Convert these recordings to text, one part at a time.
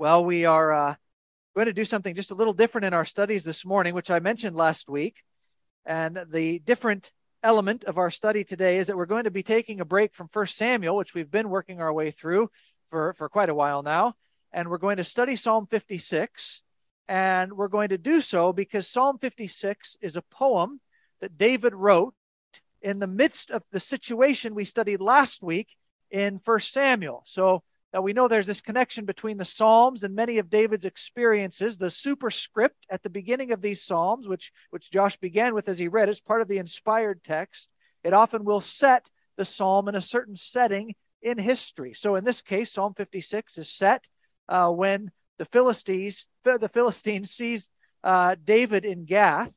Well, we are uh, going to do something just a little different in our studies this morning, which I mentioned last week. And the different element of our study today is that we're going to be taking a break from First Samuel, which we've been working our way through for, for quite a while now. And we're going to study Psalm 56. And we're going to do so because Psalm 56 is a poem that David wrote in the midst of the situation we studied last week in First Samuel. So that we know there's this connection between the Psalms and many of David's experiences. The superscript at the beginning of these Psalms, which, which Josh began with as he read, is part of the inspired text. It often will set the Psalm in a certain setting in history. So in this case, Psalm 56 is set uh, when the Philistines, the Philistines sees uh, David in Gath.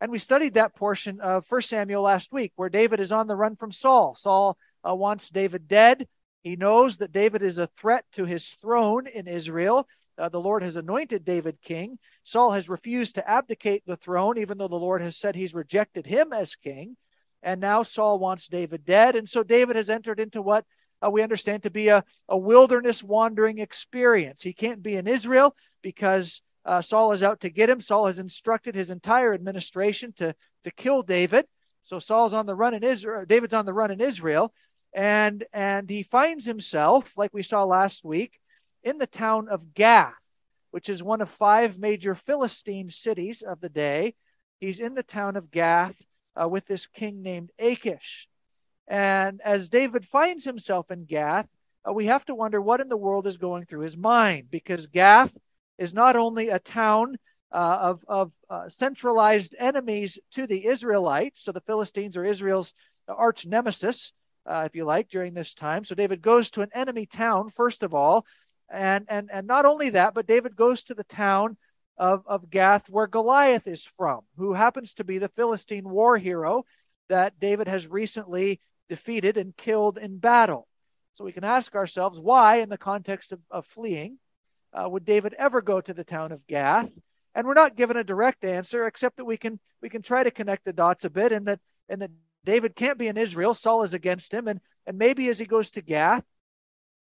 And we studied that portion of 1 Samuel last week, where David is on the run from Saul. Saul uh, wants David dead. He knows that David is a threat to his throne in Israel. Uh, the Lord has anointed David king. Saul has refused to abdicate the throne, even though the Lord has said he's rejected him as king. And now Saul wants David dead. And so David has entered into what uh, we understand to be a, a wilderness wandering experience. He can't be in Israel because uh, Saul is out to get him. Saul has instructed his entire administration to, to kill David. So Saul's on the run in Israel. David's on the run in Israel and and he finds himself like we saw last week in the town of Gath which is one of five major Philistine cities of the day he's in the town of Gath uh, with this king named Achish and as David finds himself in Gath uh, we have to wonder what in the world is going through his mind because Gath is not only a town uh, of, of uh, centralized enemies to the Israelites. So the Philistines are Israel's arch nemesis uh, if you like, during this time. So David goes to an enemy town, first of all. And, and, and not only that, but David goes to the town of, of Gath where Goliath is from, who happens to be the Philistine war hero that David has recently defeated and killed in battle. So we can ask ourselves why, in the context of, of fleeing, uh, would David ever go to the town of Gath? And we're not given a direct answer, except that we can we can try to connect the dots a bit, and that and that David can't be in Israel. Saul is against him. And, and maybe as he goes to Gath,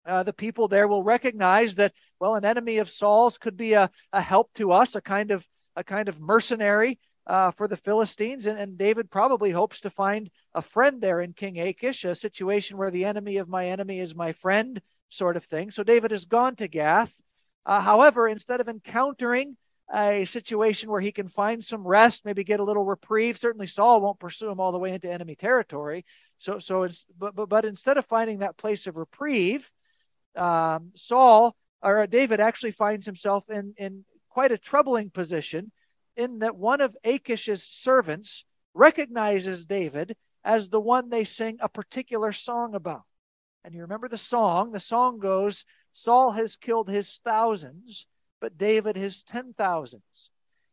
uh, the people there will recognize that, well, an enemy of Saul's could be a, a help to us, a kind of, a kind of mercenary uh, for the Philistines. And, and David probably hopes to find a friend there in King Achish, a situation where the enemy of my enemy is my friend, sort of thing. So David has gone to Gath. Uh, however, instead of encountering a situation where he can find some rest, maybe get a little reprieve. Certainly, Saul won't pursue him all the way into enemy territory. So, so it's but but, but instead of finding that place of reprieve, um, Saul or David actually finds himself in in quite a troubling position, in that one of Achish's servants recognizes David as the one they sing a particular song about. And you remember the song? The song goes, Saul has killed his thousands, but David his ten thousands.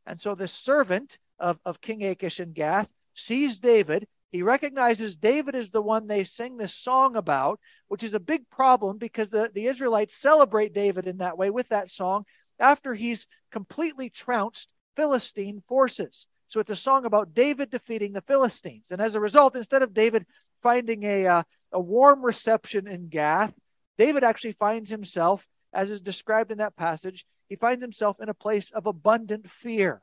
And so this servant of, of King Achish in Gath sees David. He recognizes David is the one they sing this song about, which is a big problem because the, the Israelites celebrate David in that way with that song after he's completely trounced Philistine forces. So it's a song about David defeating the Philistines. And as a result, instead of David finding a, uh, a warm reception in Gath, David actually finds himself, as is described in that passage, he finds himself in a place of abundant fear.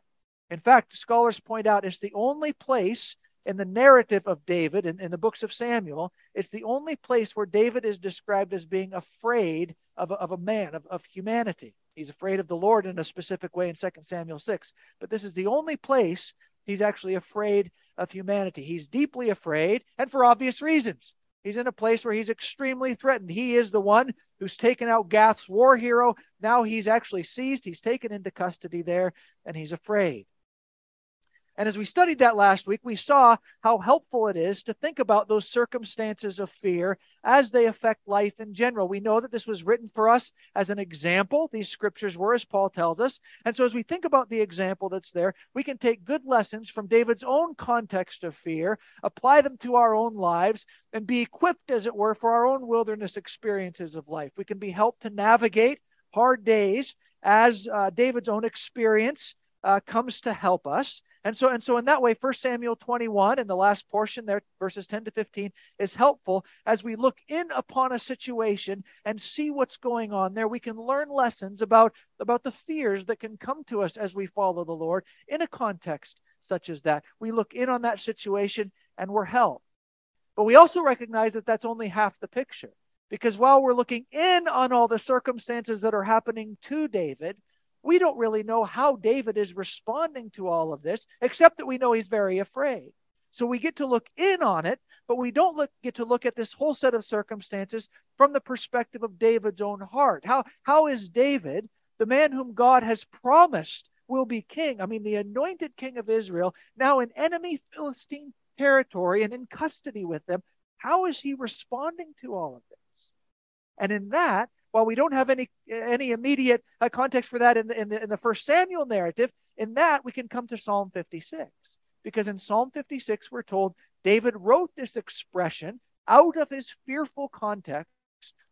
In fact, scholars point out it's the only place in the narrative of David in, in the books of Samuel, it's the only place where David is described as being afraid of of a man, of, of humanity. He's afraid of the Lord in a specific way in 2 Samuel 6. But this is the only place he's actually afraid of humanity. He's deeply afraid, and for obvious reasons. He's in a place where he's extremely threatened. He is the one who's taken out Gath's war hero. Now he's actually seized, he's taken into custody there, and he's afraid. And as we studied that last week, we saw how helpful it is to think about those circumstances of fear as they affect life in general. We know that this was written for us as an example. These scriptures were, as Paul tells us. And so as we think about the example that's there, we can take good lessons from David's own context of fear, apply them to our own lives, and be equipped, as it were, for our own wilderness experiences of life. We can be helped to navigate hard days as uh, David's own experience uh, comes to help us. And so, and so in that way, 1 Samuel 21 and the last portion there, verses 10 to 15, is helpful as we look in upon a situation and see what's going on there. We can learn lessons about, about the fears that can come to us as we follow the Lord in a context such as that. We look in on that situation and we're helped. But we also recognize that that's only half the picture. Because while we're looking in on all the circumstances that are happening to David, we don't really know how David is responding to all of this, except that we know he's very afraid. So we get to look in on it, but we don't look, get to look at this whole set of circumstances from the perspective of David's own heart. How, how is David, the man whom God has promised will be king, I mean, the anointed king of Israel, now in enemy Philistine territory and in custody with them, how is he responding to all of this? And in that, while we don't have any any immediate uh, context for that in the, in the in the first Samuel narrative, in that we can come to Psalm 56 because in Psalm 56 we're told David wrote this expression out of his fearful context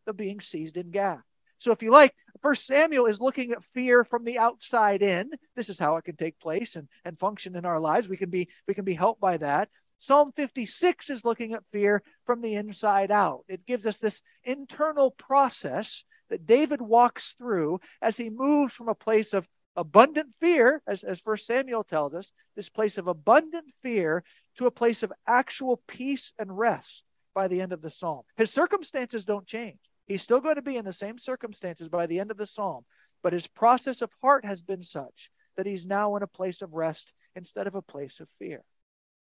of being seized in Gath. So if you like, First Samuel is looking at fear from the outside in. This is how it can take place and, and function in our lives. We can be we can be helped by that. Psalm 56 is looking at fear from the inside out. It gives us this internal process that David walks through as he moves from a place of abundant fear, as, as First Samuel tells us, this place of abundant fear to a place of actual peace and rest by the end of the psalm. His circumstances don't change. He's still going to be in the same circumstances by the end of the psalm, but his process of heart has been such that he's now in a place of rest instead of a place of fear.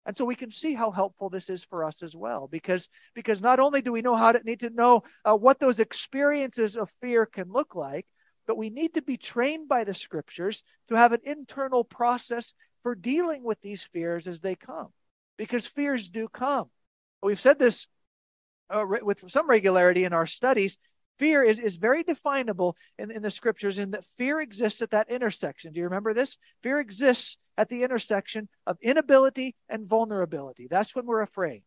And so we can see how helpful this is for us as well, because because not only do we know how to need to know uh, what those experiences of fear can look like, but we need to be trained by the scriptures to have an internal process for dealing with these fears as they come, because fears do come. We've said this uh, with some regularity in our studies. Fear is, is very definable in, in the scriptures in that fear exists at that intersection. Do you remember this? Fear exists at the intersection of inability and vulnerability. That's when we're afraid.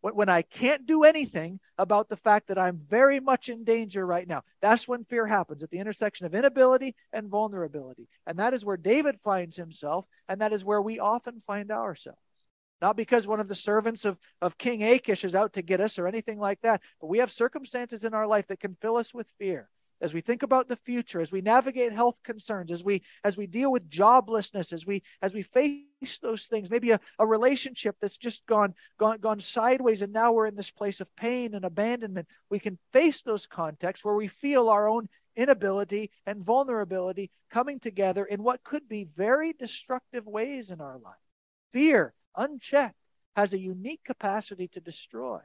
When I can't do anything about the fact that I'm very much in danger right now, that's when fear happens at the intersection of inability and vulnerability. And that is where David finds himself, and that is where we often find ourselves. Not because one of the servants of, of King Achish is out to get us or anything like that, but we have circumstances in our life that can fill us with fear. As we think about the future as we navigate health concerns as we as we deal with joblessness as we as we face those things maybe a, a relationship that's just gone gone gone sideways and now we're in this place of pain and abandonment we can face those contexts where we feel our own inability and vulnerability coming together in what could be very destructive ways in our life. Fear unchecked has a unique capacity to destroy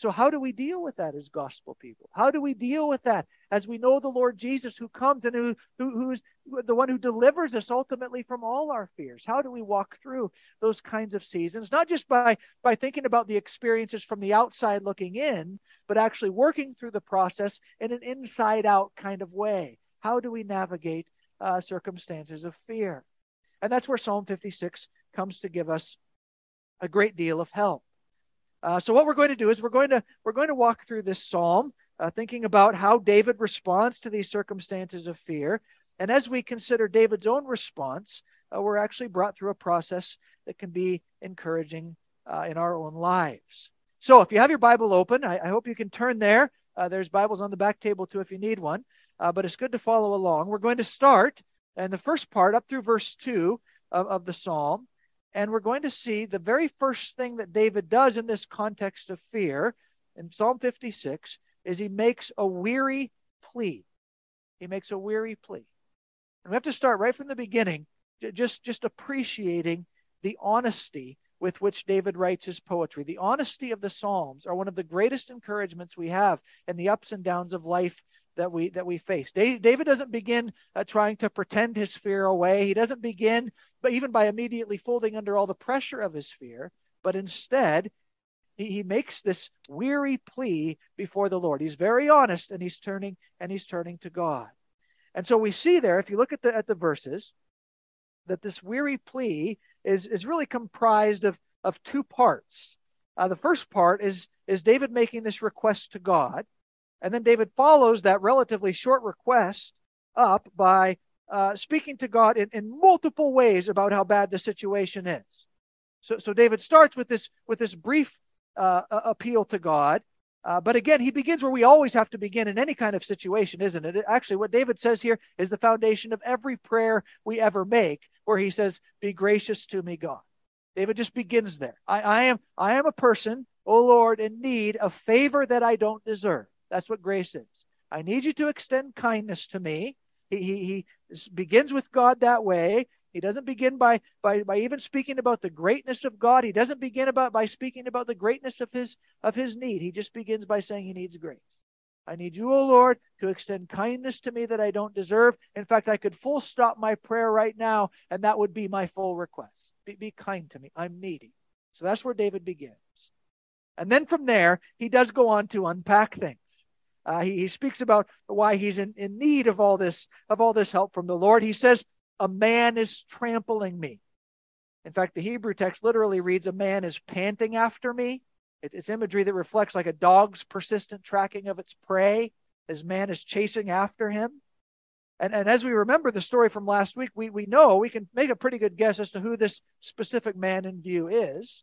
so, how do we deal with that as gospel people? How do we deal with that as we know the Lord Jesus who comes and who, who, who's the one who delivers us ultimately from all our fears? How do we walk through those kinds of seasons? Not just by, by thinking about the experiences from the outside looking in, but actually working through the process in an inside out kind of way. How do we navigate uh, circumstances of fear? And that's where Psalm 56 comes to give us a great deal of help. Uh, so what we're going to do is we're going to we're going to walk through this psalm, uh, thinking about how David responds to these circumstances of fear, and as we consider David's own response, uh, we're actually brought through a process that can be encouraging uh, in our own lives. So if you have your Bible open, I, I hope you can turn there. Uh, there's Bibles on the back table too if you need one, uh, but it's good to follow along. We're going to start in the first part up through verse two of, of the psalm. And we're going to see the very first thing that David does in this context of fear in Psalm 56 is he makes a weary plea. He makes a weary plea. And we have to start right from the beginning, just, just appreciating the honesty with which David writes his poetry. The honesty of the Psalms are one of the greatest encouragements we have in the ups and downs of life that we that we face. David doesn't begin uh, trying to pretend his fear away. He doesn't begin, but even by immediately folding under all the pressure of his fear, but instead he, he makes this weary plea before the Lord. He's very honest, and he's turning and he's turning to God. And so we see there, if you look at the at the verses, that this weary plea is is really comprised of of two parts. Uh, the first part is is David making this request to God and then David follows that relatively short request up by uh, speaking to God in, in multiple ways about how bad the situation is. So, so David starts with this with this brief uh, appeal to God, uh, but again, he begins where we always have to begin in any kind of situation, isn't it? Actually, what David says here is the foundation of every prayer we ever make, where he says, "Be gracious to me, God." David just begins there. I, I am I am a person, O Lord, in need of favor that I don't deserve. That's what grace is. I need you to extend kindness to me. He, he, he begins with God that way. He doesn't begin by, by, by even speaking about the greatness of God. He doesn't begin about by speaking about the greatness of his of his need. He just begins by saying he needs grace. I need you, O Lord, to extend kindness to me that I don't deserve. In fact, I could full stop my prayer right now, and that would be my full request. Be, be kind to me. I'm needy. So that's where David begins. And then from there, he does go on to unpack things. Uh, he, he speaks about why he's in, in need of all this of all this help from the Lord. He says, "A man is trampling me." In fact, the Hebrew text literally reads, "A man is panting after me." It, it's imagery that reflects like a dog's persistent tracking of its prey as man is chasing after him. And, and as we remember the story from last week, we, we know we can make a pretty good guess as to who this specific man in view is.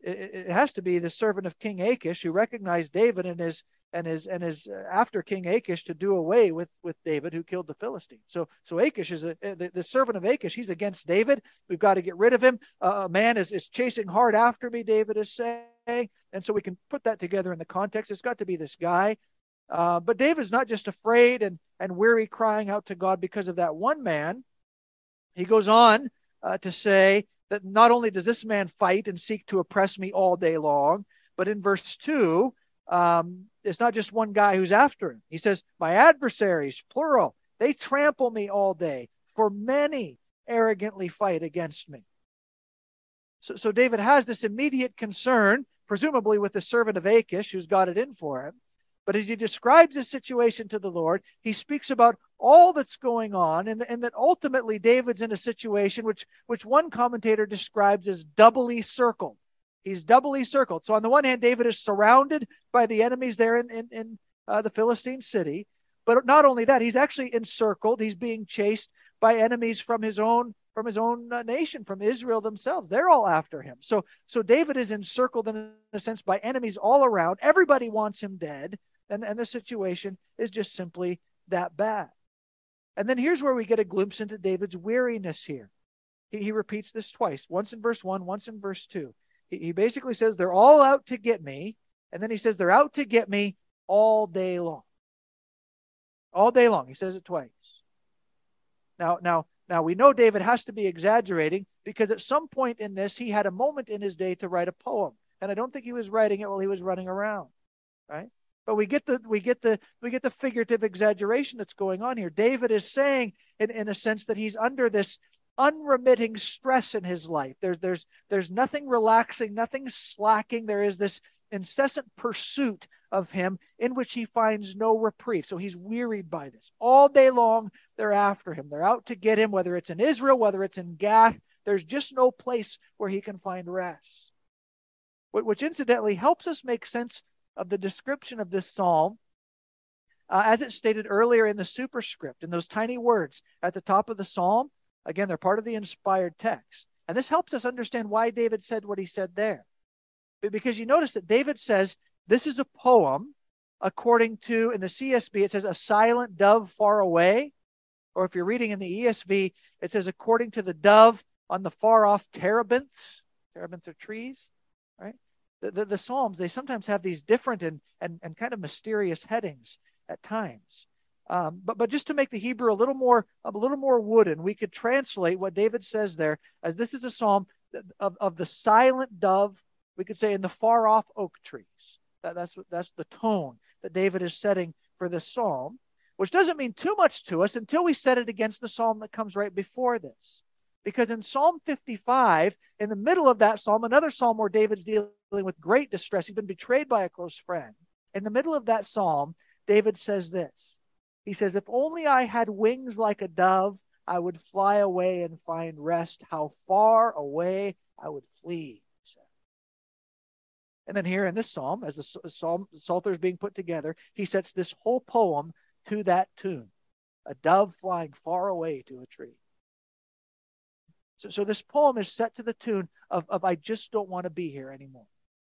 It, it has to be the servant of King Achish who recognized David and his and is and is uh, after King Achish to do away with with David who killed the Philistine. So so Achish is a, uh, the, the servant of Achish. He's against David. We've got to get rid of him. Uh, a man is is chasing hard after me. David is saying, and so we can put that together in the context. It's got to be this guy. Uh, but David's not just afraid and and weary, crying out to God because of that one man. He goes on uh, to say that not only does this man fight and seek to oppress me all day long, but in verse two um, it's not just one guy who's after him. He says, My adversaries, plural, they trample me all day, for many arrogantly fight against me. So, so David has this immediate concern, presumably with the servant of Achish who's got it in for him. But as he describes his situation to the Lord, he speaks about all that's going on and, and that ultimately David's in a situation which, which one commentator describes as doubly circled. He's doubly circled. So on the one hand, David is surrounded by the enemies there in, in, in uh, the Philistine city. But not only that, he's actually encircled. He's being chased by enemies from his own from his own uh, nation, from Israel themselves. They're all after him. So so David is encircled in a sense by enemies all around. Everybody wants him dead, and and the situation is just simply that bad. And then here's where we get a glimpse into David's weariness here. He, he repeats this twice, once in verse 1, once in verse 2 he basically says they're all out to get me. And then he says they're out to get me all day long. All day long. He says it twice. Now, now, now we know David has to be exaggerating because at some point in this, he had a moment in his day to write a poem. And I don't think he was writing it while he was running around. Right? But we get the we get the we get the figurative exaggeration that's going on here. David is saying in, in a sense that he's under this unremitting stress in his life. There's there's there's nothing relaxing, nothing slacking. There is this incessant pursuit of him in which he finds no reprieve. So he's wearied by this. All day long, they're after him. They're out to get him, whether it's in Israel, whether it's in Gath. There's just no place where he can find rest. Which incidentally helps us make sense of the description of this psalm uh, as it stated earlier in the superscript, in those tiny words at the top of the psalm. Again, they're part of the inspired text. And this helps us understand why David said what he said there. Because you notice that David says this is a poem according to, in the CSB, it says, a silent dove far away. Or if you're reading in the ESV, it says, according to the dove on the far off terebinths. Terebinths are trees, right? The, the, the Psalms, they sometimes have these different and, and, and kind of mysterious headings at times. Um, but but just to make the Hebrew a little more a little more wooden, we could translate what David says there as this is a psalm of, of the silent dove. We could say in the far off oak trees. That, that's that's the tone that David is setting for this psalm, which doesn't mean too much to us until we set it against the psalm that comes right before this. Because in Psalm 55, in the middle of that psalm, another psalm where David's dealing with great distress, he's been betrayed by a close friend. In the middle of that psalm, David says this he says, If only I had wings like a dove, I would fly away and find rest. How far away I would flee. And then here in this psalm, as the psalm psalter is being put together, he sets this whole poem to that tune. a dove flying far away to a tree. So, so this poem is set to the tune of, of I just don't want to be here anymore.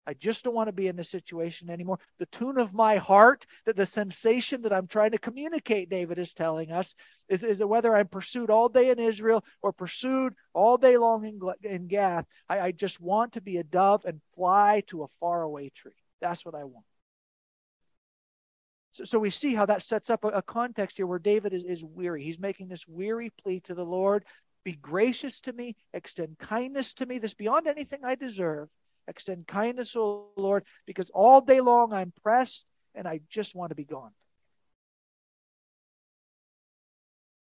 I just don't want to be in this situation anymore. The tune of my heart, that the sensation that I'm trying to communicate, David is telling us, is, is that whether I'm pursued all day in Israel or pursued all day long in, in Gath, I, I just want to be a dove and fly to a faraway tree. That's what I want. So, so we see how that sets up a, a context here where David is, is weary. He's making this weary plea to the Lord be gracious to me, extend kindness to me, this beyond anything I deserve Extend kindness, O Lord, because all day long I'm pressed and I just want to be gone.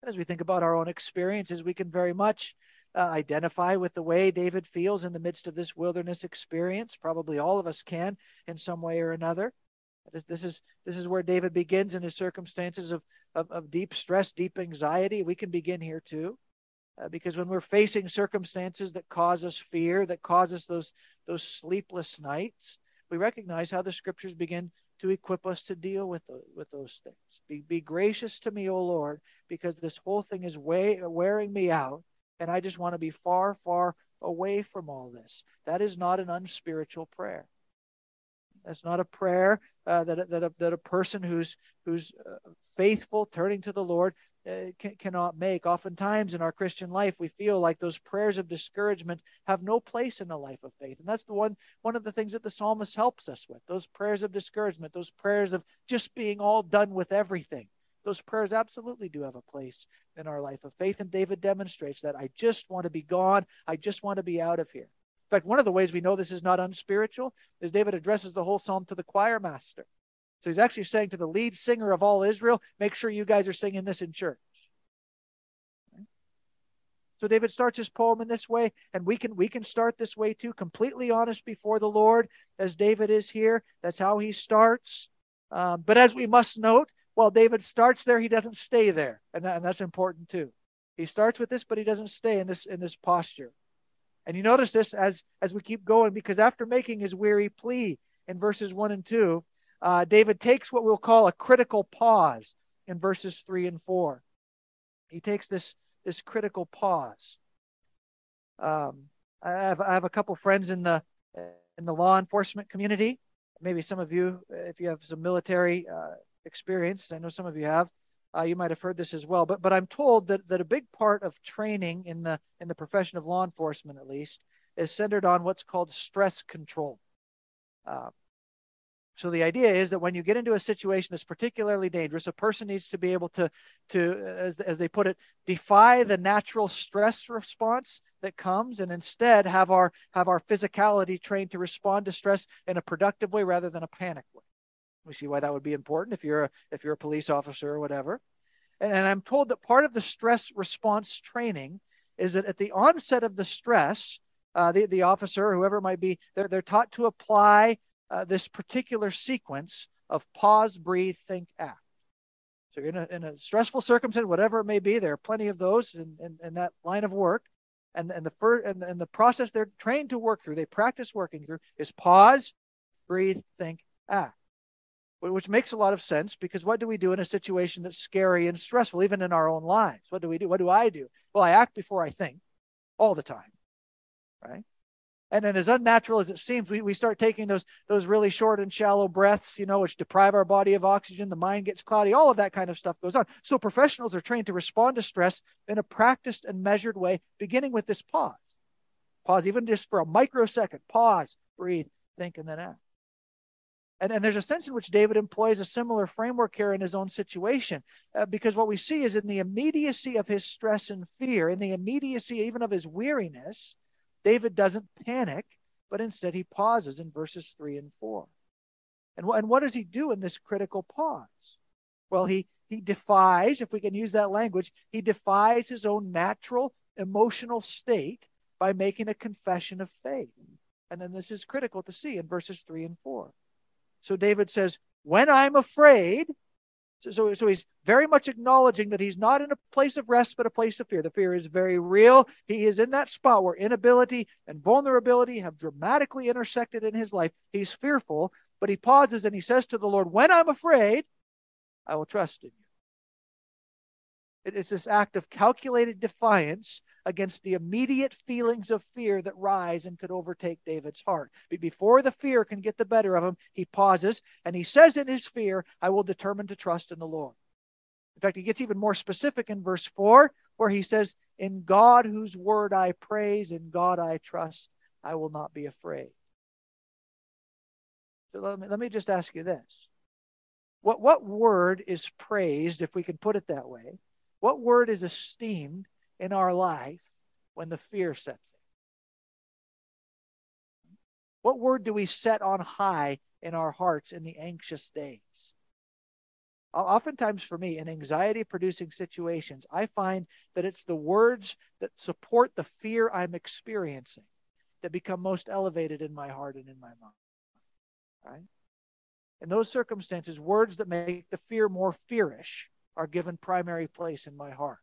As we think about our own experiences, we can very much uh, identify with the way David feels in the midst of this wilderness experience. Probably all of us can in some way or another. This, this is this is where David begins in his circumstances of, of, of deep stress, deep anxiety. We can begin here too. Uh, because when we're facing circumstances that cause us fear, that cause us those those sleepless nights, we recognize how the scriptures begin to equip us to deal with with those things. Be, be gracious to me, O Lord, because this whole thing is way, wearing me out, and I just want to be far, far away from all this. That is not an unspiritual prayer. That's not a prayer uh, that, that, a, that a person who's, who's uh, faithful, turning to the Lord, uh, can, cannot make. Oftentimes in our Christian life, we feel like those prayers of discouragement have no place in a life of faith, and that's the one one of the things that the psalmist helps us with. Those prayers of discouragement, those prayers of just being all done with everything. Those prayers absolutely do have a place in our life of faith, and David demonstrates that. I just want to be gone. I just want to be out of here. In fact, one of the ways we know this is not unspiritual is David addresses the whole psalm to the choir master. So he's actually saying to the lead singer of all Israel, make sure you guys are singing this in church. So David starts his poem in this way, and we can we can start this way too, completely honest before the Lord, as David is here. That's how he starts. Um, but as we must note, while David starts there, he doesn't stay there, and, that, and that's important too. He starts with this, but he doesn't stay in this in this posture. And you notice this as as we keep going, because after making his weary plea in verses one and two, uh, David takes what we'll call a critical pause in verses 3 and 4. He takes this, this critical pause. Um, I, have, I have a couple friends in the, in the law enforcement community. Maybe some of you, if you have some military uh, experience, I know some of you have, uh, you might have heard this as well. But, but I'm told that, that a big part of training in the, in the profession of law enforcement, at least, is centered on what's called stress control. Uh, so the idea is that when you get into a situation that's particularly dangerous, a person needs to be able to, to as, as they put it, defy the natural stress response that comes, and instead have our have our physicality trained to respond to stress in a productive way rather than a panic way. We see why that would be important if you're a, if you're a police officer or whatever. And, and I'm told that part of the stress response training is that at the onset of the stress, uh, the, the officer, whoever it might be, they're, they're taught to apply uh, this particular sequence of pause, breathe, think, act. So in a, in a stressful circumstance, whatever it may be, there are plenty of those in, in, in that line of work. And, and the first and, and the process they're trained to work through, they practice working through, is pause, breathe, think, act. Which makes a lot of sense because what do we do in a situation that's scary and stressful, even in our own lives? What do we do? What do I do? Well, I act before I think all the time, right? And then as unnatural as it seems, we, we start taking those those really short and shallow breaths, you know, which deprive our body of oxygen, the mind gets cloudy, all of that kind of stuff goes on. So professionals are trained to respond to stress in a practiced and measured way, beginning with this pause. Pause, even just for a microsecond. Pause, breathe, think, and then act. And, and there's a sense in which David employs a similar framework here in his own situation, uh, because what we see is in the immediacy of his stress and fear, in the immediacy even of his weariness, David doesn't panic, but instead he pauses in verses 3 and 4. And, and what does he do in this critical pause? Well, he, he defies, if we can use that language, he defies his own natural emotional state by making a confession of faith. And then this is critical to see in verses 3 and 4. So David says, When I'm afraid, so, so, he's very much acknowledging that he's not in a place of rest, but a place of fear. The fear is very real. He is in that spot where inability and vulnerability have dramatically intersected in his life. He's fearful, but he pauses and he says to the Lord, When I'm afraid, I will trust in you. It's this act of calculated defiance against the immediate feelings of fear that rise and could overtake David's heart. But before the fear can get the better of him, he pauses and he says in his fear, I will determine to trust in the Lord. In fact, he gets even more specific in verse 4, where he says, In God whose word I praise, in God I trust, I will not be afraid. So let me, let me just ask you this. What, what word is praised, if we can put it that way? What word is esteemed in our life when the fear sets in? What word do we set on high in our hearts in the anxious days? Oftentimes, for me, in anxiety producing situations, I find that it's the words that support the fear I'm experiencing that become most elevated in my heart and in my mind. Right? In those circumstances, words that make the fear more fearish are given primary place in my heart.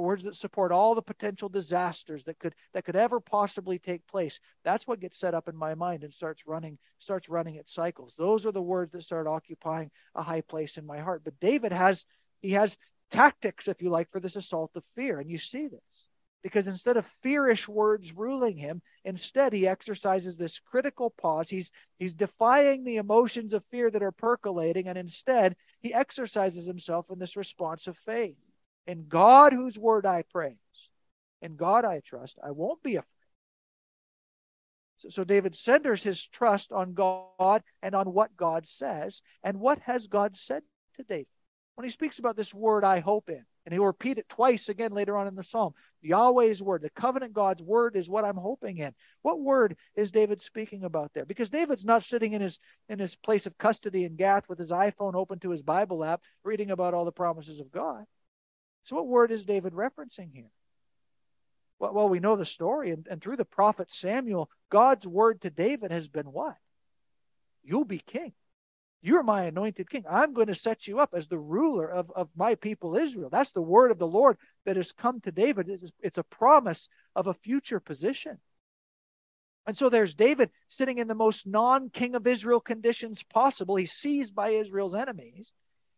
Words that support all the potential disasters that could that could ever possibly take place. That's what gets set up in my mind and starts running starts running its cycles. Those are the words that start occupying a high place in my heart. But David has he has tactics, if you like, for this assault of fear, and you see this because instead of fearish words ruling him instead he exercises this critical pause he's he's defying the emotions of fear that are percolating and instead he exercises himself in this response of faith in god whose word i praise in god i trust i won't be afraid so, so david centers his trust on god and on what god says and what has god said to david when he speaks about this word i hope in and he'll repeat it twice again later on in the psalm. Yahweh's word, the covenant God's word is what I'm hoping in. What word is David speaking about there? Because David's not sitting in his in his place of custody in Gath with his iPhone open to his Bible app, reading about all the promises of God. So what word is David referencing here? Well, well we know the story, and, and through the prophet Samuel, God's word to David has been what? You'll be king. You're my anointed king. I'm going to set you up as the ruler of, of my people Israel. That's the word of the Lord that has come to David. It's, it's a promise of a future position. And so there's David sitting in the most non king of Israel conditions possible. He's seized by Israel's enemies.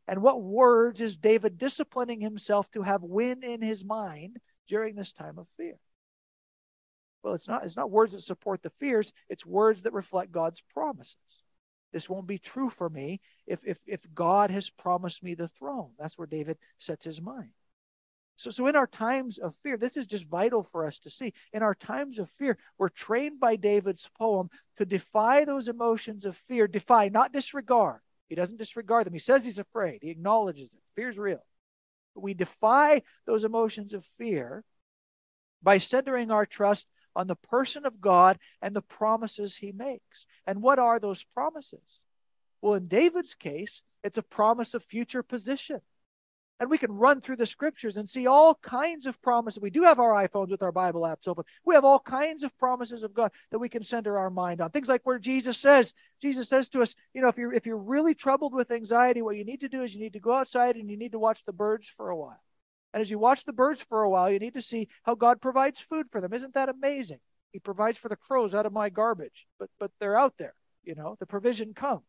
And what words is David disciplining himself to have win in his mind during this time of fear? Well, it's not, it's not words that support the fears, it's words that reflect God's promises. This won't be true for me if, if, if God has promised me the throne. That's where David sets his mind. So, so in our times of fear, this is just vital for us to see. In our times of fear, we're trained by David's poem to defy those emotions of fear, defy, not disregard. He doesn't disregard them. He says he's afraid. He acknowledges it. Fear's real. But we defy those emotions of fear by centering our trust on the person of God and the promises he makes. And what are those promises? Well, in David's case, it's a promise of future position. And we can run through the scriptures and see all kinds of promises. We do have our iPhones with our Bible apps open. We have all kinds of promises of God that we can center our mind on. Things like where Jesus says, Jesus says to us, you know, if you're if you're really troubled with anxiety, what you need to do is you need to go outside and you need to watch the birds for a while. And as you watch the birds for a while, you need to see how God provides food for them. Isn't that amazing? He provides for the crows out of my garbage, but but they're out there. You know, the provision comes,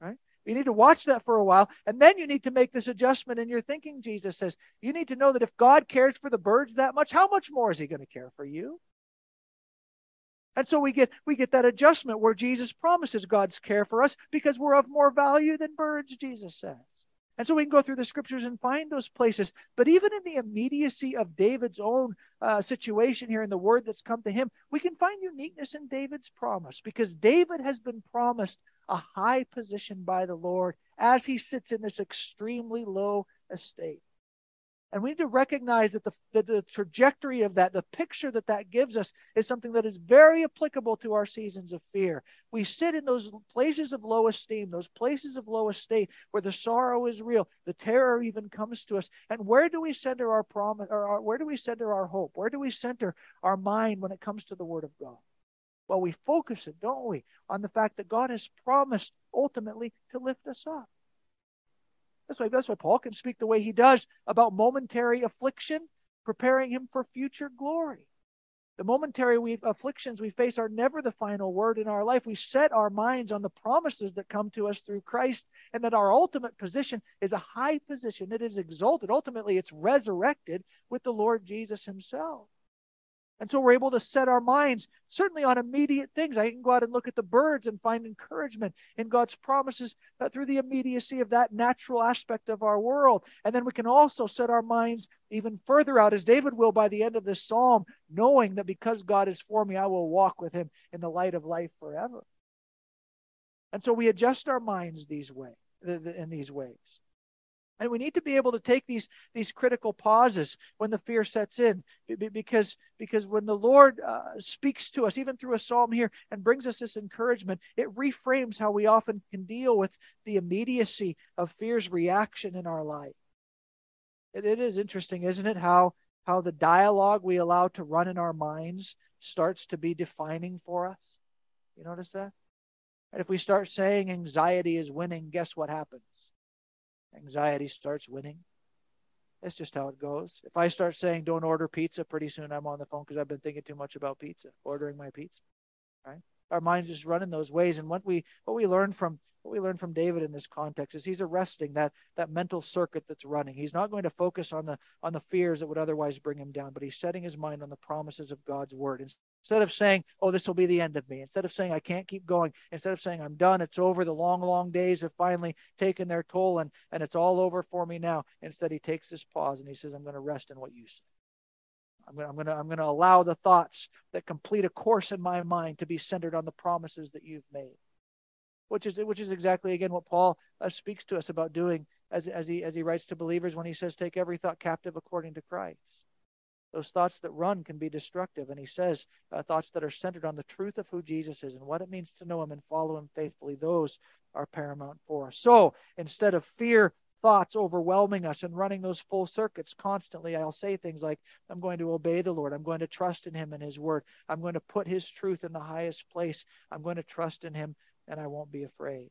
right? You need to watch that for a while, and then you need to make this adjustment in your thinking. Jesus says you need to know that if God cares for the birds that much, how much more is He going to care for you? And so we get we get that adjustment where Jesus promises God's care for us because we're of more value than birds, Jesus says. And so we can go through the scriptures and find those places. But even in the immediacy of David's own uh, situation here in the word that's come to him, we can find uniqueness in David's promise because David has been promised a high position by the Lord as he sits in this extremely low estate. And we need to recognize that the, that the trajectory of that, the picture that that gives us, is something that is very applicable to our seasons of fear. We sit in those places of low esteem, those places of low estate where the sorrow is real, the terror even comes to us. And where do we center our promise, or our, where do we center our hope? Where do we center our mind when it comes to the Word of God? Well, we focus it, don't we, on the fact that God has promised ultimately to lift us up. That's why, that's why Paul can speak the way he does about momentary affliction, preparing him for future glory. The momentary we, afflictions we face are never the final word in our life. We set our minds on the promises that come to us through Christ, and that our ultimate position is a high position. It is exalted. Ultimately, it's resurrected with the Lord Jesus Himself. And so we're able to set our minds certainly on immediate things. I can go out and look at the birds and find encouragement in God's promises uh, through the immediacy of that natural aspect of our world. And then we can also set our minds even further out, as David will by the end of this psalm, knowing that because God is for me, I will walk with him in the light of life forever. And so we adjust our minds these ways, in these ways. And we need to be able to take these, these critical pauses when the fear sets in, because, because when the Lord uh, speaks to us, even through a psalm here, and brings us this encouragement, it reframes how we often can deal with the immediacy of fear's reaction in our life. it, it is interesting, isn't it, how, how the dialogue we allow to run in our minds starts to be defining for us? You notice that? And if we start saying anxiety is winning, guess what happens? Anxiety starts winning. That's just how it goes. If I start saying don't order pizza, pretty soon I'm on the phone because I've been thinking too much about pizza, ordering my pizza. Right? Our minds just run in those ways. And what we what we learn from what we learn from David in this context is he's arresting that that mental circuit that's running. He's not going to focus on the on the fears that would otherwise bring him down, but he's setting his mind on the promises of God's word. Instead of saying, "Oh, this will be the end of me," instead of saying, "I can't keep going," instead of saying, "I'm done, it's over," the long, long days have finally taken their toll, and and it's all over for me now. Instead, he takes this pause and he says, "I'm going to rest in what you say." I'm going, to, I'm, going to, I'm going to allow the thoughts that complete a course in my mind to be centered on the promises that you've made which is which is exactly again what Paul uh, speaks to us about doing as as he as he writes to believers when he says, "Take every thought captive according to Christ." Those thoughts that run can be destructive, and he says uh, thoughts that are centered on the truth of who Jesus is and what it means to know Him and follow Him faithfully. Those are paramount for us. So instead of fear thoughts overwhelming us and running those full circuits constantly, I'll say things like, I'm going to obey the Lord. I'm going to trust in Him and His Word. I'm going to put His truth in the highest place. I'm going to trust in Him and I won't be afraid.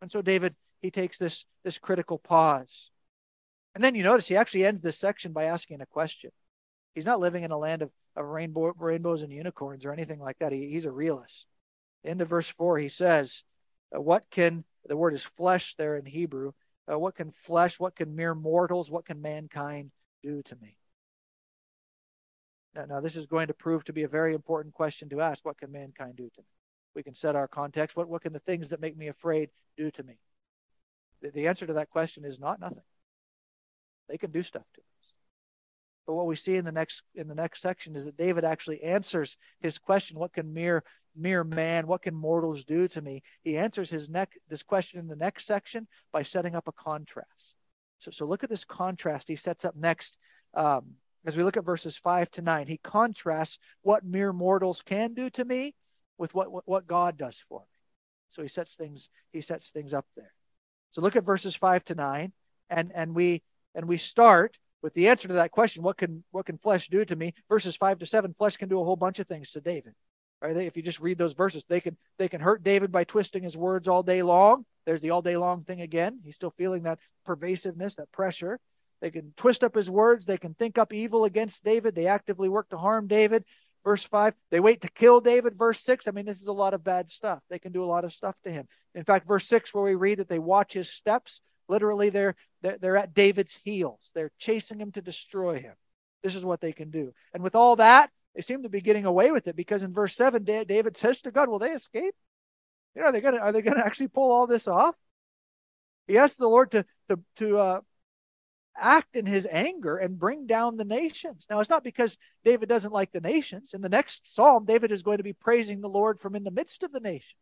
And so David, he takes this, this critical pause. And then you notice he actually ends this section by asking a question. He's not living in a land of, of rainbow, rainbows and unicorns or anything like that. He, he's a realist. End of verse 4, he says, uh, What can, the word is flesh there in Hebrew, uh, what can flesh, what can mere mortals, what can mankind do to me? Now, now, this is going to prove to be a very important question to ask. What can mankind do to me? we can set our context. What, what can the things that make me afraid do to me? The, the answer to that question is not nothing. They can do stuff to us. But what we see in the next in the next section is that David actually answers his question, what can mere mere man, what can mortals do to me? He answers his neck this question in the next section by setting up a contrast. So, so look at this contrast he sets up next. Um, as we look at verses five to nine, he contrasts what mere mortals can do to me with what, what, what God does for me. So he sets things he sets things up there. So look at verses five to nine, and and we and we start with the answer to that question: What can what can flesh do to me? Verses five to seven, flesh can do a whole bunch of things to David. Right? If you just read those verses, they can they can hurt David by twisting his words all day long. There's the all day long thing again. He's still feeling that pervasiveness, that pressure. They can twist up his words. They can think up evil against David. They actively work to harm David. Verse 5, they wait to kill David. Verse 6, I mean, this is a lot of bad stuff. They can do a lot of stuff to him. In fact, verse 6, where we read that they watch his steps, literally they're, they're, they're at David's heels. They're chasing him to destroy him. This is what they can do. And with all that, they seem to be getting away with it because in verse 7, David says to God, Will they escape? You know, are they to are they to actually pull all this off? He asked the Lord to to to uh, act in his anger and bring down the nations. Now, it's not because David doesn't like the nations. In the next psalm, David is going to be praising the Lord from in the midst of the nations.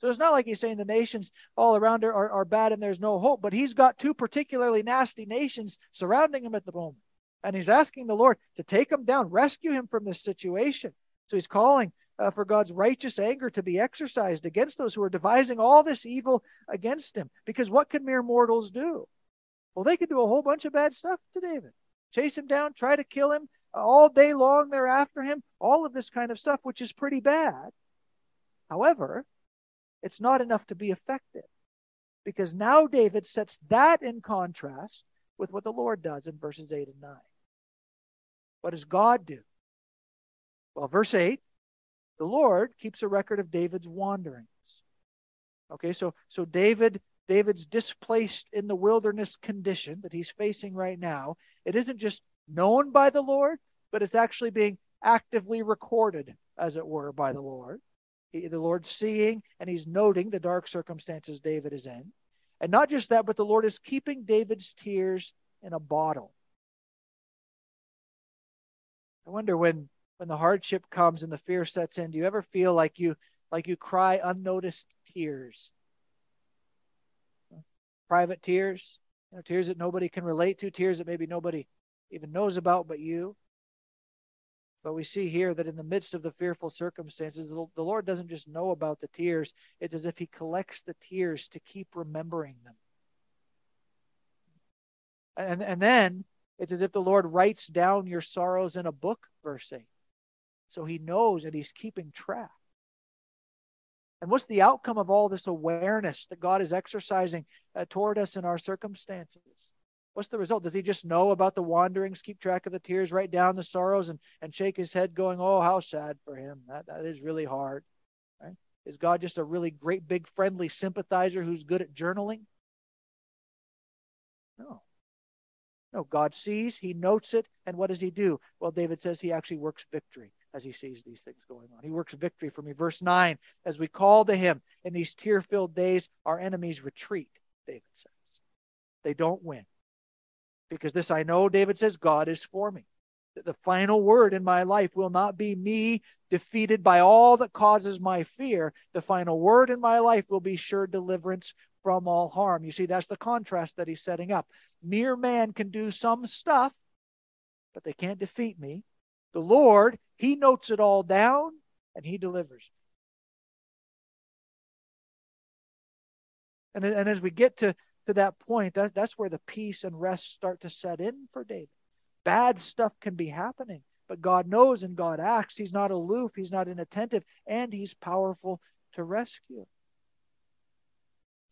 So it's not like he's saying the nations all around are, are, are bad and there's no hope, but he's got two particularly nasty nations surrounding him at the moment. And he's asking the Lord to take him down, rescue him from this situation. So he's calling uh, for God's righteous anger to be exercised against those who are devising all this evil against him. Because what can mere mortals do? Well, they could do a whole bunch of bad stuff to David. Chase him down, try to kill him. All day long, they're after him. All of this kind of stuff, which is pretty bad. However, it's not enough to be effective because now David sets that in contrast with what the Lord does in verses 8 and 9. What does God do? Well, verse 8 the Lord keeps a record of David's wanderings. Okay, so so David David's displaced in the wilderness condition that he's facing right now. It isn't just known by the Lord, but it's actually being actively recorded, as it were, by the Lord. He, the Lord's seeing and he's noting the dark circumstances David is in. And not just that, but the Lord is keeping David's tears in a bottle. I wonder when when the hardship comes and the fear sets in, do you ever feel like you like you cry unnoticed tears? Private tears, you know, tears that nobody can relate to, tears that maybe nobody even knows about but you. But we see here that in the midst of the fearful circumstances, the Lord doesn't just know about the tears. It's as if He collects the tears to keep remembering them. And, and then it's as if the Lord writes down your sorrows in a book, verse 8. So He knows and He's keeping track. And what's the outcome of all this awareness that God is exercising uh, toward us in our circumstances? What's the result? Does he just know about the wanderings, keep track of the tears, write down the sorrows, and, and shake his head, going, Oh, how sad for him. That, that is really hard. Right? Is God just a really great, big, friendly sympathizer who's good at journaling? No. No, God sees, he notes it, and what does he do? Well, David says he actually works victory as he sees these things going on. He works victory for me. Verse 9, as we call to him in these tear filled days, our enemies retreat, David says. They don't win. Because this I know, David says, God is for me. The final word in my life will not be me defeated by all that causes my fear. The final word in my life will be sure deliverance from all harm. You see, that's the contrast that he's setting up. Mere man can do some stuff, but they can't defeat me. The Lord, He notes it all down and He delivers. And, and as we get to to that point, that, that's where the peace and rest start to set in for David. Bad stuff can be happening, but God knows and God acts. He's not aloof, He's not inattentive, and He's powerful to rescue.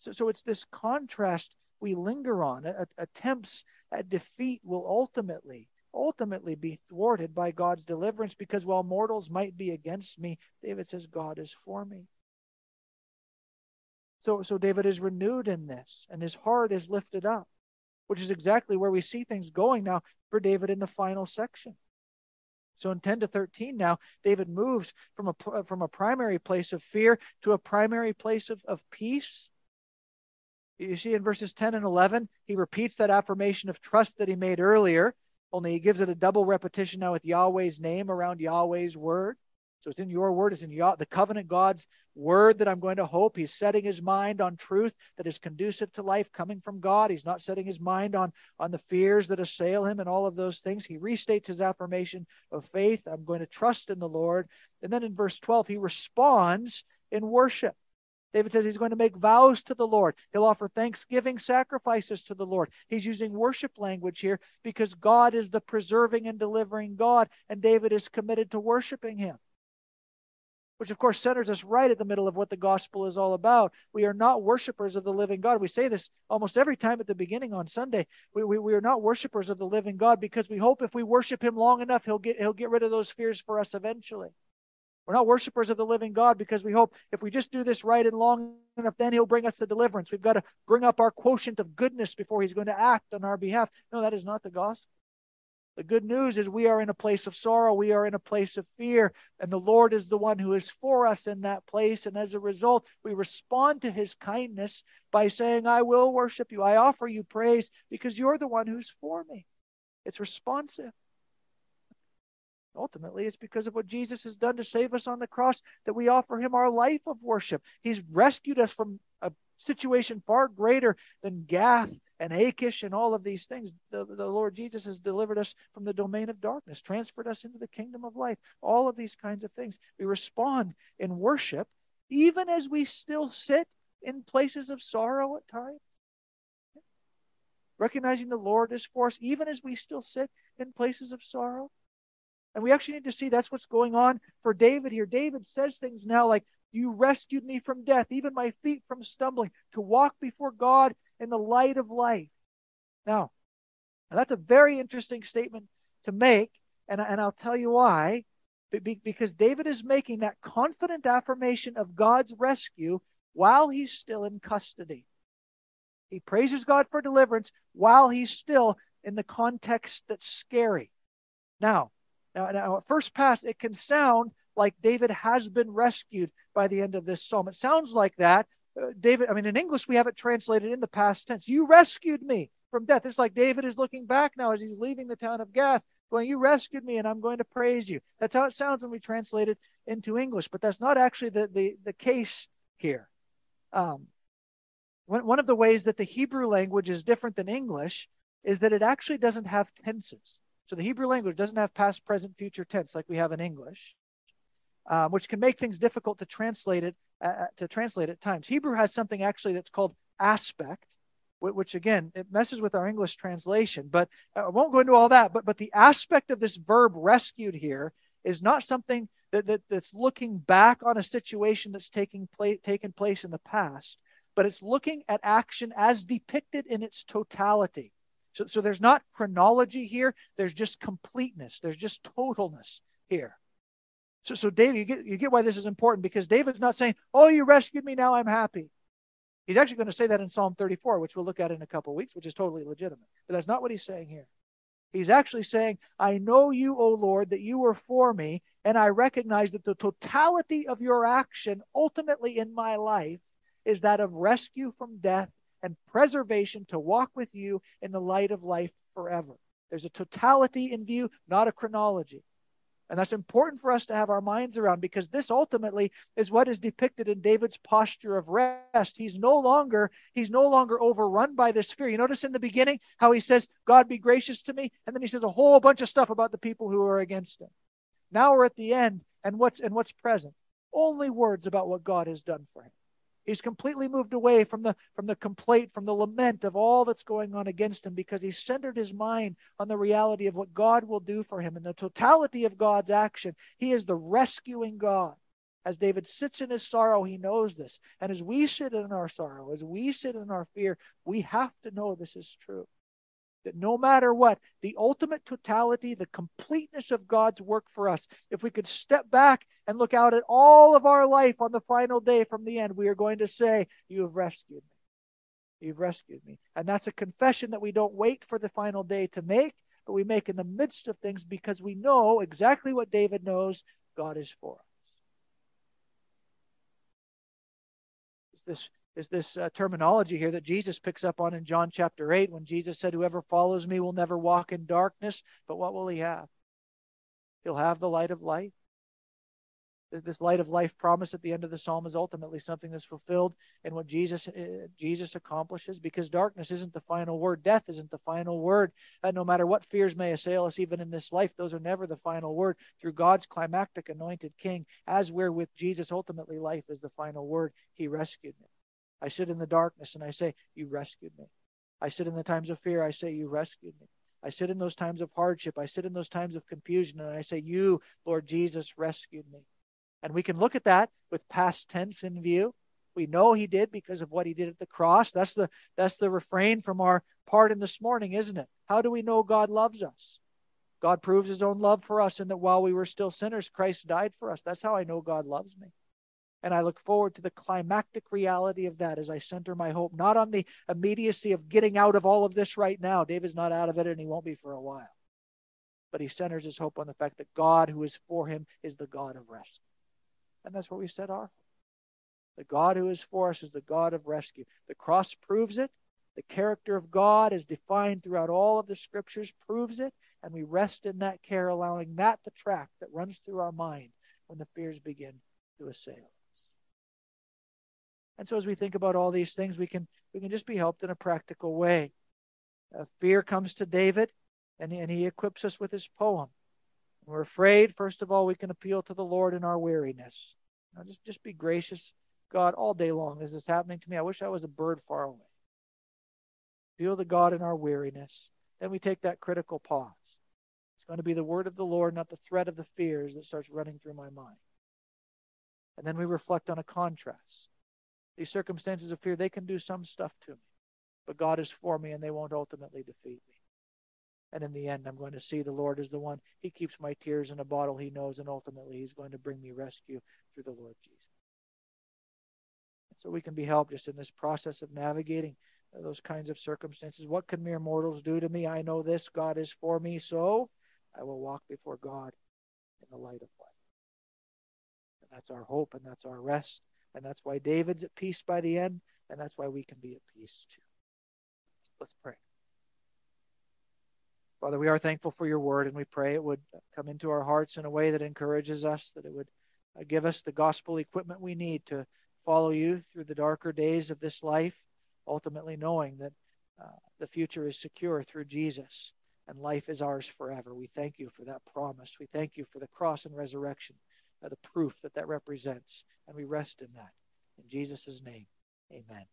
So, so it's this contrast we linger on. attempts at defeat will ultimately, ultimately be thwarted by God's deliverance because while mortals might be against me, David says, God is for me. So, so David is renewed in this, and his heart is lifted up, which is exactly where we see things going now for David in the final section. So in 10 to 13 now, David moves from a, from a primary place of fear to a primary place of, of peace. You see in verses 10 and 11, he repeats that affirmation of trust that he made earlier, only he gives it a double repetition now with Yahweh's name around Yahweh's word. So it's in your word, it's in the covenant God's word that I'm going to hope. He's setting his mind on truth that is conducive to life coming from God. He's not setting his mind on, on the fears that assail him and all of those things. He restates his affirmation of faith. I'm going to trust in the Lord. And then in verse 12, he responds in worship. David says he's going to make vows to the Lord. He'll offer thanksgiving sacrifices to the Lord. He's using worship language here because God is the preserving and delivering God, and David is committed to worshiping him which of course centers us right at the middle of what the gospel is all about. We are not worshipers of the living God. We say this almost every time at the beginning on Sunday. We, we, we, are not worshipers of the living God because we hope if we worship him long enough, he'll get, he'll get rid of those fears for us eventually. We're not worshipers of the living God because we hope if we just do this right and long enough, then he'll bring us the deliverance. We've got to bring up our quotient of goodness before he's going to act on our behalf. No, that is not the gospel. The good news is we are in a place of sorrow. We are in a place of fear. And the Lord is the one who is for us in that place. And as a result, we respond to his kindness by saying, I will worship you. I offer you praise because you're the one who's for me. It's responsive. Ultimately, it's because of what Jesus has done to save us on the cross that we offer him our life of worship. He's rescued us from situation far greater than Gath and Achish and all of these things. The, the Lord Jesus has delivered us from the domain of darkness, transferred us into the kingdom of life. All of these kinds of things. We respond in worship, even as we still sit in places of sorrow at times. Recognizing the Lord is for us, even as we still sit in places of sorrow. And we actually need to see that's what's going on for David here. David says things now like, You rescued me from death, even my feet from stumbling, to walk before God in the light of life. Now, that's a very interesting statement to make, and, and I'll tell you why. because David is making that confident affirmation of God's rescue while he's still in custody. He praises God for deliverance while he's still in the context that's scary. Now, now, now at first pass, it can sound like David has been rescued by the end of this psalm. It sounds like that. Uh, David, I mean, in English, we have it translated in the past tense. You rescued me from death. It's like David is looking back now as he's leaving the town of Gath, going, You rescued me, and I'm going to praise you. That's how it sounds when we translate it into English, but that's not actually the, the, the case here. Um, one, one of the ways that the Hebrew language is different than English is that it actually doesn't have tenses. So the Hebrew language doesn't have past, present, future tense like we have in English, um, which can make things difficult to translate it uh, uh, to translate at times. Hebrew has something actually that's called aspect, which again it messes with our English translation. But uh, I won't go into all that. But but the aspect of this verb rescued here is not something that, that that's looking back on a situation that's taking place taken place in the past, but it's looking at action as depicted in its totality. So, so there's not chronology here. There's just completeness. There's just totalness here. So, so David, you get, you get why this is important because David's not saying, Oh, you rescued me. Now I'm happy. He's actually going to say that in Psalm 34, which we'll look at in a couple of weeks, which is totally legitimate. But that's not what he's saying here. He's actually saying, I know you, O Lord, that you were for me, and I recognize that the totality of your action ultimately in my life is that of rescue from death and preservation to walk with you in the light of life forever. There's a totality in view, not a chronology. And that's important for us to have our minds around because this ultimately is what is depicted in David's posture of rest. He's no longer he's no longer overrun by this fear. You notice in the beginning how he says, "God be gracious to me," and then he says a whole bunch of stuff about the people who are against him. Now we're at the end, and what's and what's present? Only words about what God has done for him. He's completely moved away from the from the complaint, from the lament of all that's going on against him because he's centered his mind on the reality of what God will do for him and the totality of God's action. He is the rescuing God. As David sits in his sorrow, he knows this. And as we sit in our sorrow, as we sit in our fear, we have to know this is true that no matter what, the ultimate totality, the completeness of God's work for us, if we could step back and look out at all of our life on the final day from the end, we are going to say, You have rescued me. You've rescued me. And that's a confession that we don't wait for the final day to make, but we make in the midst of things because we know exactly what David knows God is for us. This is this uh, terminology here that Jesus picks up on in John chapter 8 when Jesus said, Whoever follows me will never walk in darkness, but what will he have? He'll have the light of life. This light of life promise at the end of the psalm is ultimately something that's fulfilled in what Jesus uh, Jesus accomplishes because darkness isn't the final word. Death isn't the final word. No matter what fears may assail us, even in this life, those are never the final word. Through God's climactic anointed King, as we're with Jesus, ultimately life is the final word. He rescued me. I sit in the darkness and I say, You rescued me. I sit in the times of fear, I say, You rescued me. I sit in those times of hardship, I sit in those times of confusion, and I say, You, Lord Jesus, rescued me. And we can look at that with past tense in view. We know he did because of what he did at the cross. That's the that's the refrain from our part in this morning, isn't it? How do we know God loves us? God proves his own love for us in that while we were still sinners, Christ died for us. That's how I know God loves me. And I look forward to the climactic reality of that as I center my hope not on the immediacy of getting out of all of this right now. David's not out of it and he won't be for a while. But he centers his hope on the fact that God who is for him is the God of rescue. And that's what we set our. The God who is for us is the God of rescue. The cross proves it. The character of God is defined throughout all of the scriptures, proves it, and we rest in that care, allowing that the track that runs through our mind when the fears begin to assail. And so as we think about all these things, we can we can just be helped in a practical way. Uh, fear comes to David, and, and he equips us with his poem. When we're afraid, first of all, we can appeal to the Lord in our weariness. Just, just be gracious, God, all day long this happening to me. I wish I was a bird far away. Feel the God in our weariness. Then we take that critical pause. It's going to be the word of the Lord, not the threat of the fears that starts running through my mind. And then we reflect on a contrast. These circumstances of fear, they can do some stuff to me, but God is for me and they won't ultimately defeat me. And in the end, I'm going to see the Lord as the one. He keeps my tears in a bottle he knows, and ultimately, He's going to bring me rescue through the Lord Jesus. So we can be helped just in this process of navigating those kinds of circumstances. What can mere mortals do to me? I know this God is for me, so I will walk before God in the light of life. And that's our hope, and that's our rest, and that's why David's at peace by the end, and that's why we can be at peace too. Let's pray. Father, we are thankful for your word, and we pray it would come into our hearts in a way that encourages us, that it would uh, give us the gospel equipment we need to follow you through the darker days of this life, ultimately knowing that uh, the future is secure through Jesus and life is ours forever. We thank you for that promise. We thank you for the cross and resurrection, the proof that that represents, and we rest in that. In Jesus' name, amen.